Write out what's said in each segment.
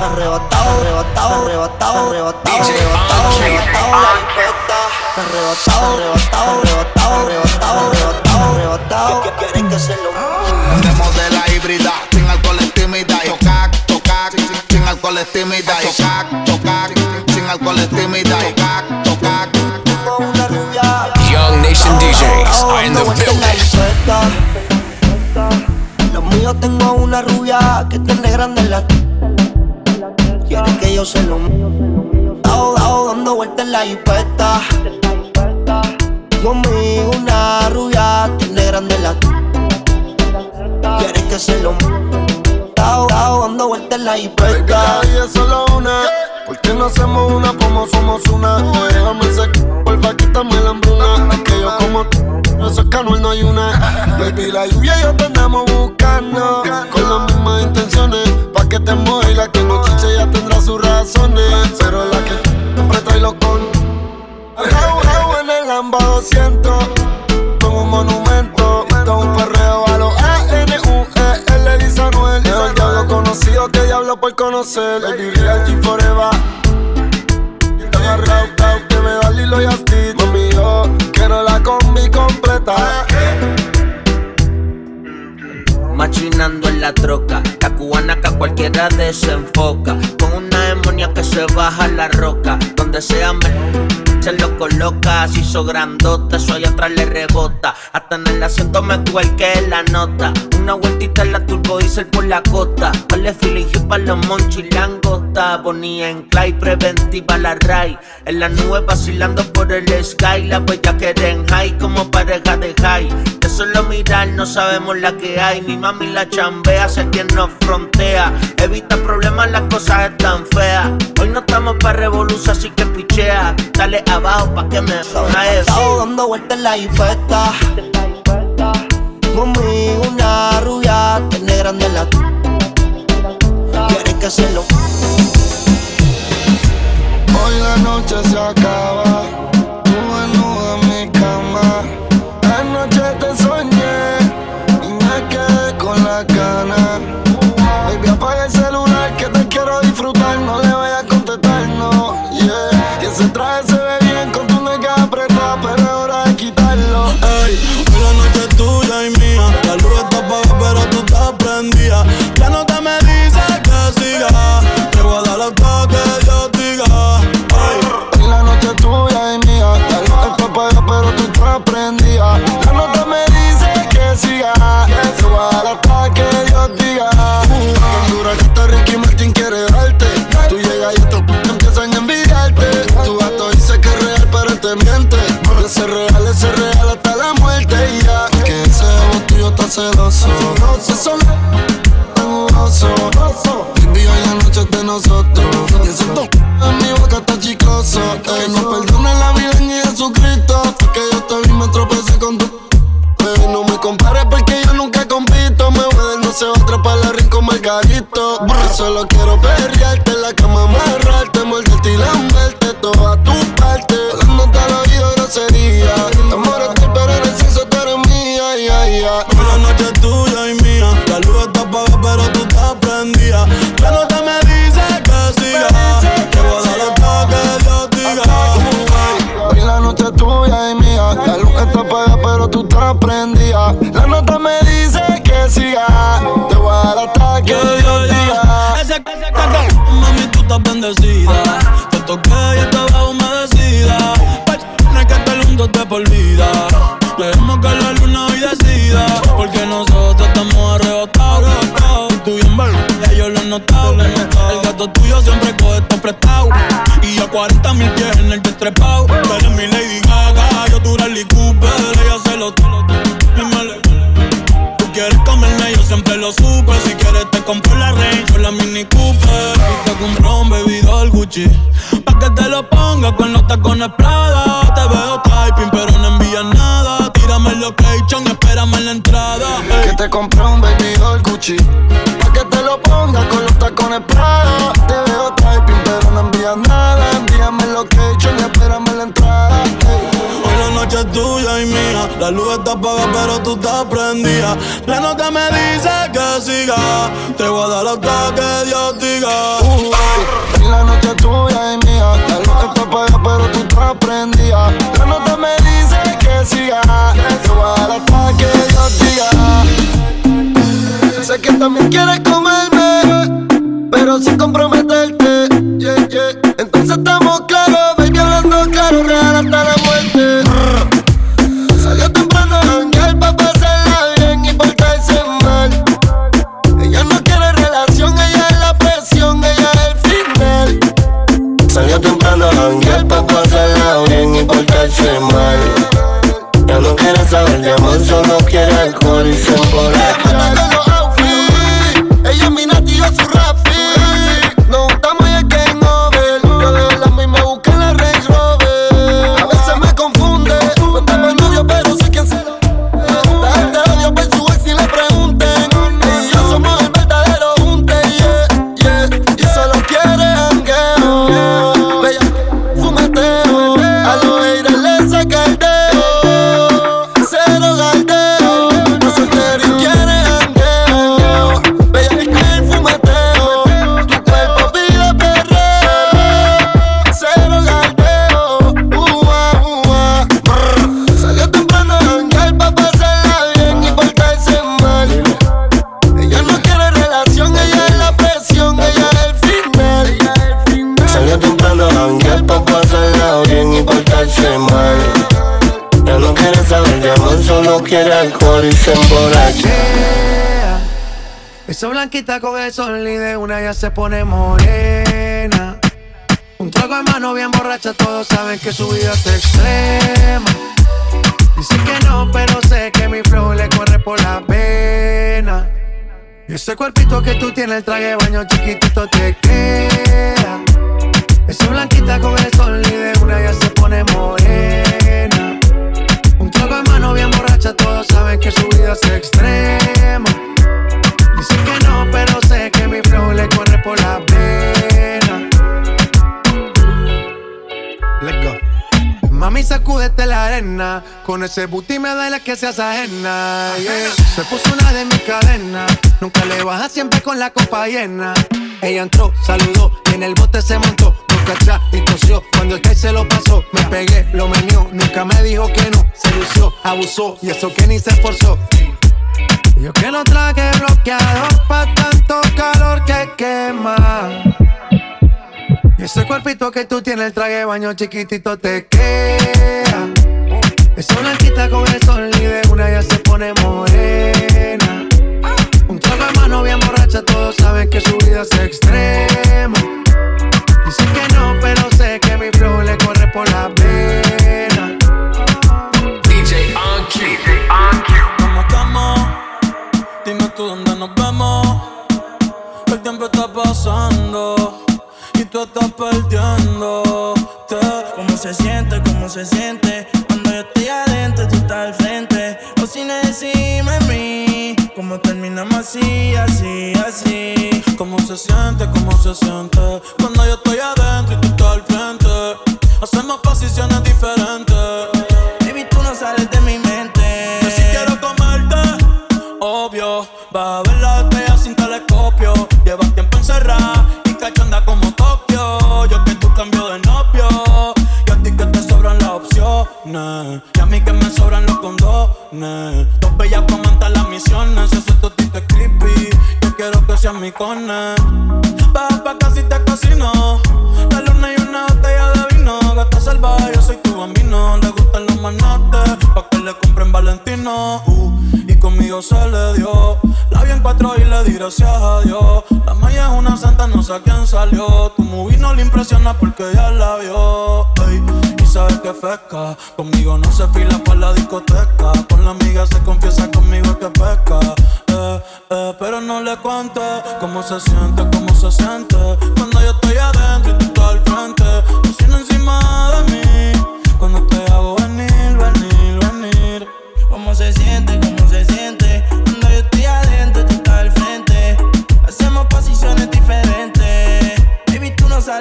Arrebatado, arrebatado, arrebatado, arrebatado, arrebatado, arrebatado, la hipota. Arrebatado, arrebatado, arrebatado, arrebatado, arrebatado, arrebatado. ¿Qué quieren que se lo de la híbrida, sin alcohol intimidad. Tocar, tocar, sin alcohol intimidad. Tocar, tocar, sin alcohol. Tocar. Young Nation DJs are in the building. hipota. Lo mío tengo una rubia que tiene grande la. Que yo se lo. Dao, dao, dando vuelta en la hipota. Conmigo una rubia tiene grande la. Quiere que se lo. Dao, dao, dando vuelta en la Baby, la es solo una. ¿Por qué no hacemos una como somos una? Déjame ese porfa, quítame la hambruna. Que yo como eso es no hay una. Baby, la lluvia y yo te andamos buscando. Con las mismas intenciones. Pa' que te mueva y la que no chiche ya tendrá sus razones. Pero la que siempre trae con. Rau, rau en el Lamba 200. Como un monumento. Esto es un perreo a los A-N-U-E. Él le dice Anuel. Es el diablo conocido que diablo por conocer. Baby, real G forever. Y agarrado, rau, que me da Lilo y Asti. Mami, yo quiero la combi completa. Machinando en la troca, la cubana que a cualquiera desenfoca. Con una demonia que se baja la roca. Donde sea me se lo coloca, así hizo grandota, eso allá atrás le rebota. Hasta en el asiento me que la nota. Una vueltita en la turbo diesel por la costa. Vale feeling hip para los monchis langota. Bonía en clay, preventiva la ray. En la nube vacilando por el sky. La bella que en high como pareja de high. Solo mirar no sabemos la que hay. Mi mami la chambea, sé quien nos frontea. Evita problemas, las cosas están feas. Hoy no estamos para revolución, así que pichea. Dale abajo pa' que me una Estado dando vueltas en la hipeta. Conmigo una rubia tiene grande la. Quiere que se lo. Hoy la noche se acaba. Nosotros. Y ese te compré un baby doll Gucci Pa' que te lo pongas con los tacones Prada Te veo typing pero no envías nada Envíame el location y espérame la entrada. Hoy la noche es tuya y mía. La luz está apagada, pero tú estás prendida. La nota me dice que que siga. Te voy a dar hasta que Dios diga. en la noche tuya y mía. La luz está apagada, pero tú estás prendida. La nota me dice que siga. También quieres comerme, pero sin comprometerte. Entonces estamos Ya no quiere saber de amor, solo quiere alcohol y se emborracha. Esa blanquita con el sol y de una ya se pone morena. Un trago en mano bien borracha, todos saben que su vida es extrema. Dicen que no, pero sé que mi flow le corre por la pena. Y ese cuerpito que tú tienes, el traje de baño chiquitito te queda. Esa blanquita con el sol y de una ya se pone morena. Un trago en mano bien borracha, todos saben que su vida es extrema. Dicen que no, pero sé que mi flow le corre por la pena. Let's go. Mami, sacúdete la arena. Con ese booty me duele que seas ajena. Se puso una de mis cadenas. Nunca le baja siempre con la copa llena. Ella entró, saludó y en el bote se montó. Atrás y tosió. Cuando el que se lo pasó, me pegué, lo menió. Nunca me dijo que no. Se lució, abusó y eso que ni se esforzó. Yo que no traje bloqueador pa' tanto calor que quema. Y ese cuerpito que tú tienes, el traje baño chiquitito te queda. Esa blanquita con el sol y de una ya se pone morena. Salió. Tu movie le impresiona porque ya la vio. Y sabes que fresca. Conmigo no se fila para la discoteca. Con la amiga se confiesa conmigo que pesca. Eh, eh, pero no le cuente cómo se siente, cómo se siente. Cuando yo estoy adentro y tú estás al frente. Encima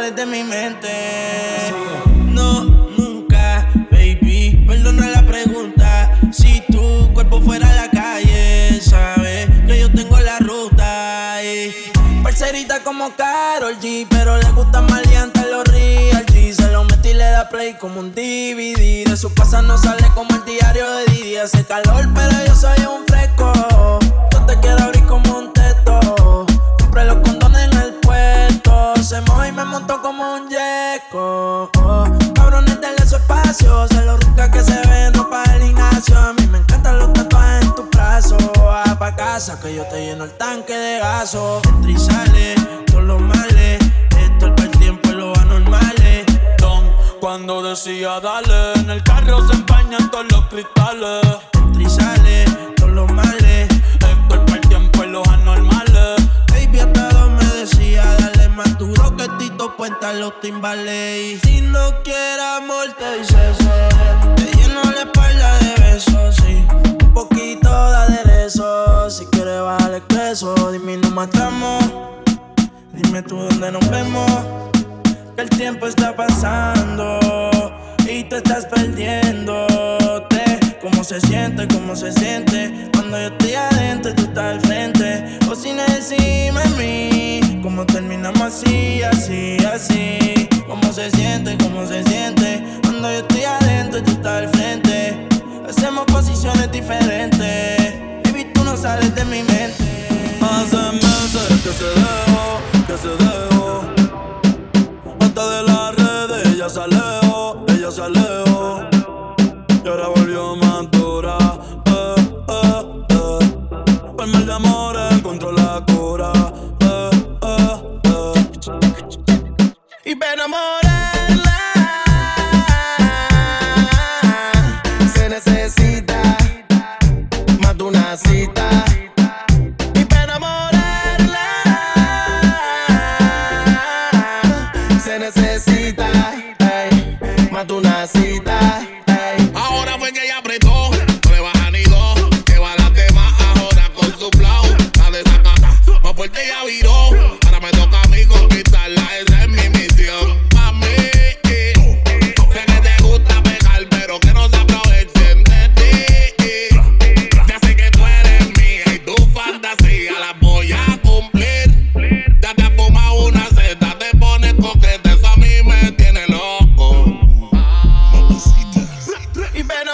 tú no sales de mi mente. No, nunca, baby. Perdona la pregunta. Si tu cuerpo fuera la calle, sabes que yo tengo la ruta. como Carol G, pero le gusta maleante los real G. Se lo mete y le da play como un DVD. De su casa no sale como el diario de Didi. Hace calor, pero yo soy un fresco. Yo te quiero abrir como un montó como un yeco. Oh, cabrones, denle su espacio. Se lo rica que se ve en ropa del gimnasio. A mí me encantan los tatuajes en tu brazo. Va pa' casa que yo te lleno el tanque de gaso. Entra y sale, todos los males. Esto es para el tiempo y los anormales. Don, cuando decía dale, en el carro se empañan todos los cristales. Entra y sale, todos los males. Si no quieres amor, te dice sí. Te lleno la espalda de besos, sí. Un poquito de aderezo. Si quieres bajar el peso, dime nos matamos. Dime tú dónde nos vemos. Que el tiempo está pasando y te estás perdiéndote. ¿Cómo se siente? ¿Cómo se siente? Cuando yo estoy adentro tú estás al frente. O sin encima de mí. ¿Cómo terminamos así, así, así? ¿Cómo se siente? ¿Cómo se siente? Cuando yo estoy adentro tú estás al frente. Hacemos posiciones diferentes. Baby, tú no sales de mi mente. Hace meses que se dejó, que se dejó.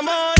Y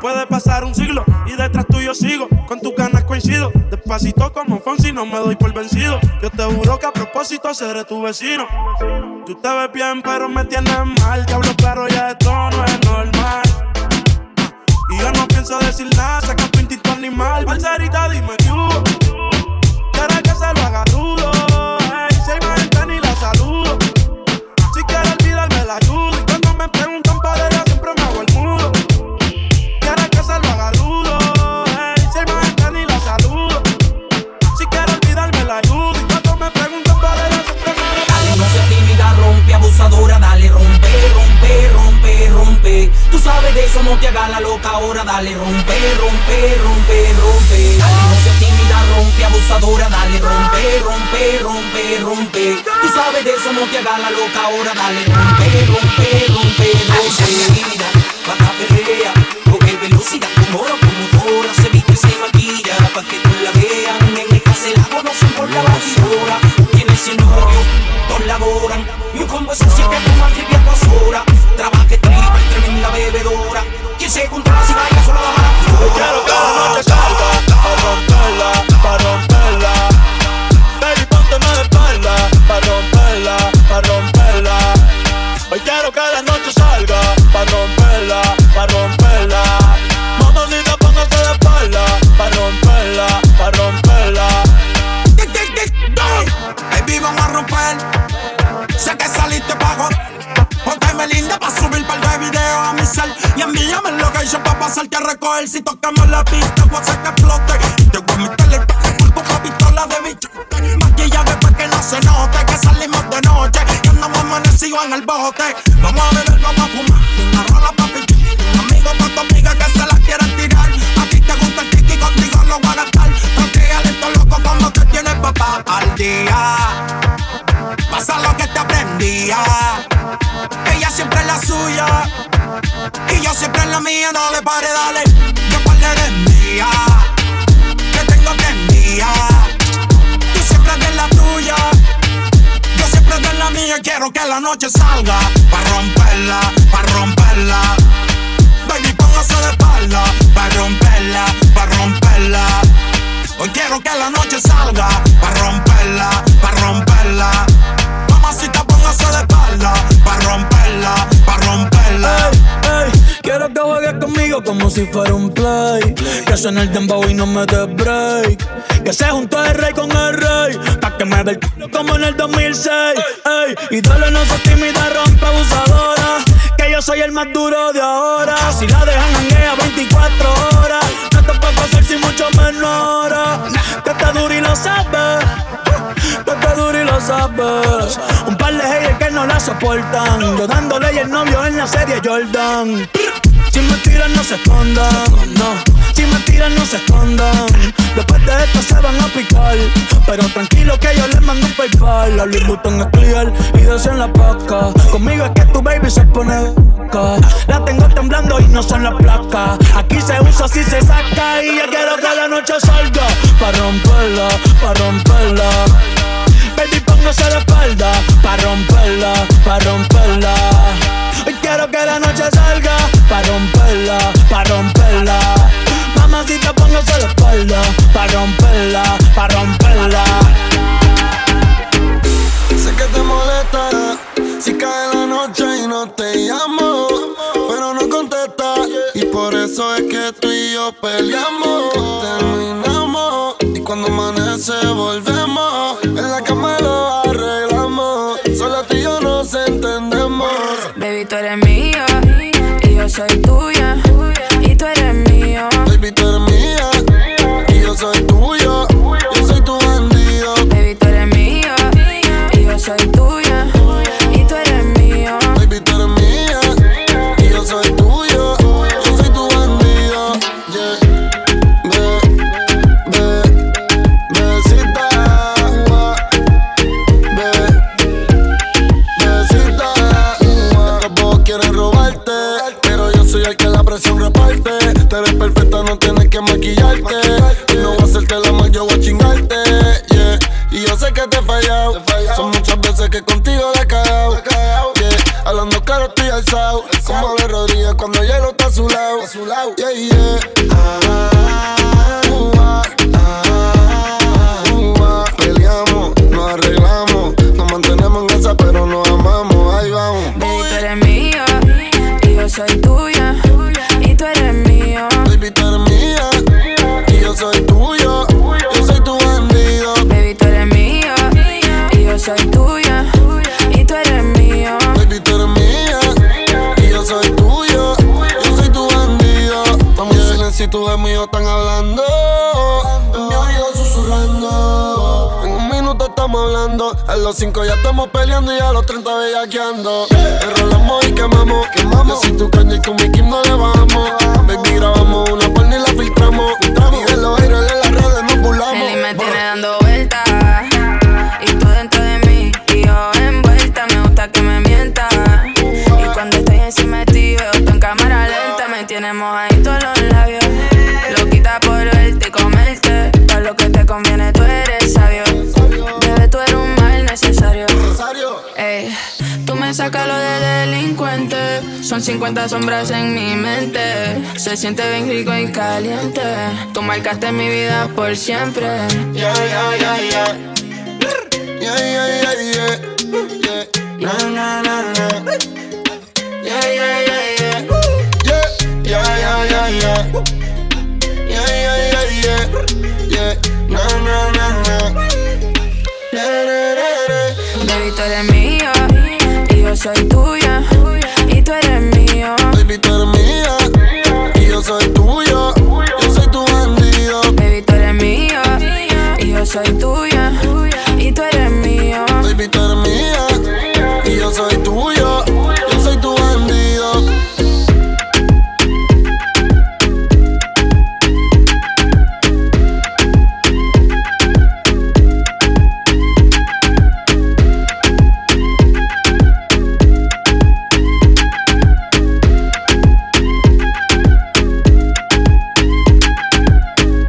Puede pasar un siglo y detrás tuyo sigo. Con tus ganas coincido. Despacito como Fonsi, no me doy por vencido. Yo te juro que a propósito seré tu vecino. Tú te ves bien, pero me tienes mal. Te hablo claro, ya esto no es normal. Y yo no pienso decir nada, saca tu instinto animal. Parcerita, dime que hubo. Quiere que se lo haga rudo. sabes de eso, no te hagas la loca. Ahora dale, rompe, rompe, rompe, rompe. Dale, no seas tímida, rompe, abusadora. Dale, rompe, rompe, rompe, rompe. Tú sabes de eso, no te hagas la loca. Ahora dale, rompe, rompe, rompe, rompe. Bata perrea, coge velocidad como locomotora. Se viste, se maquilla, pa' que tú la vean. En el caselado la se por la batidora. Tiene cien novios, dos laboran. Y un combo es siempre tu madre noche salga. Pa' romperla, pa' romperla. Baby, póngase de espalda. Pa' romperla, pa' romperla. Hoy quiero que la noche salga. Como si fuera un play. Que suene el dembow y no me des break. Que se juntó el rey con el rey. Pa' que me dé el culo como en el 2006. Ey, y dale, no seas tímida, rompe abusadora. Que yo soy el más duro de ahora. Si la dejan janguea 24 horas. No te puedo hacer sin mucho menor. Que te duro y lo sabes. Que te duro y lo sabes. Un par de haters que no la soportan. Yo dándole y el novio en la serie Jordan. Si me tiran, no se escondan. No, si me tiran, no se escondan. Después de esto se van a picar. Pero tranquilo que yo les mando un paypal. La Louis Vuitton es clear y en la paca. Conmigo es que tu baby se pone loca. La tengo temblando y no son las placas. Aquí se usa si se saca. Y yo quiero que la noche salga. Pa' romperla, pa' romperla. Baby, póngase la espalda Pa' romperla, pa' romperla quiero que la noche salga Pa' romperla, pa' romperla Mamacita, póngase la espalda Pa' romperla, pa' romperla Sé que te molesta si cae la noche y no te llamo, pero no contesta. Y por eso es que tú y yo peleamos, terminamos. Y cuando amanece volvemos, los cinco ya estamos peleando y a los 30 bellaqueando. Enrolamos y quemamos. quemamos. Yo soy tu caña y con mi Kim no le bajamos. Baby, grabamos una porno y la filtramos. Y de los aires de las redes nos burlamos. Él me tiene dando vueltas. Y tú dentro de mí. Y yo envuelta. Me gusta que me mienta. Y cuando estoy encima de ti, veo en cámara lenta. Me tienes mojadito los labios. Tú me sacas lo de delincuente. Son 50 sombras en mi mente. Se siente bien rico y caliente. Tú marcaste mi vida por siempre. Yeah, yeah, yeah, yeah. Yeah, yeah, yeah, yeah. Yeah. Na, na, na, na. Yeah, yeah, yeah, yeah. Yeah, yeah, yeah, yeah, yeah. Yeah, yeah, yeah, yeah. Yeah. Na, na, na, na yo soy tuya y tú eres mío. Baby, tú eres mía y yo soy tuyo. Yo soy tu bandido. Baby, tú eres mío y yo soy tuya y tú eres mío.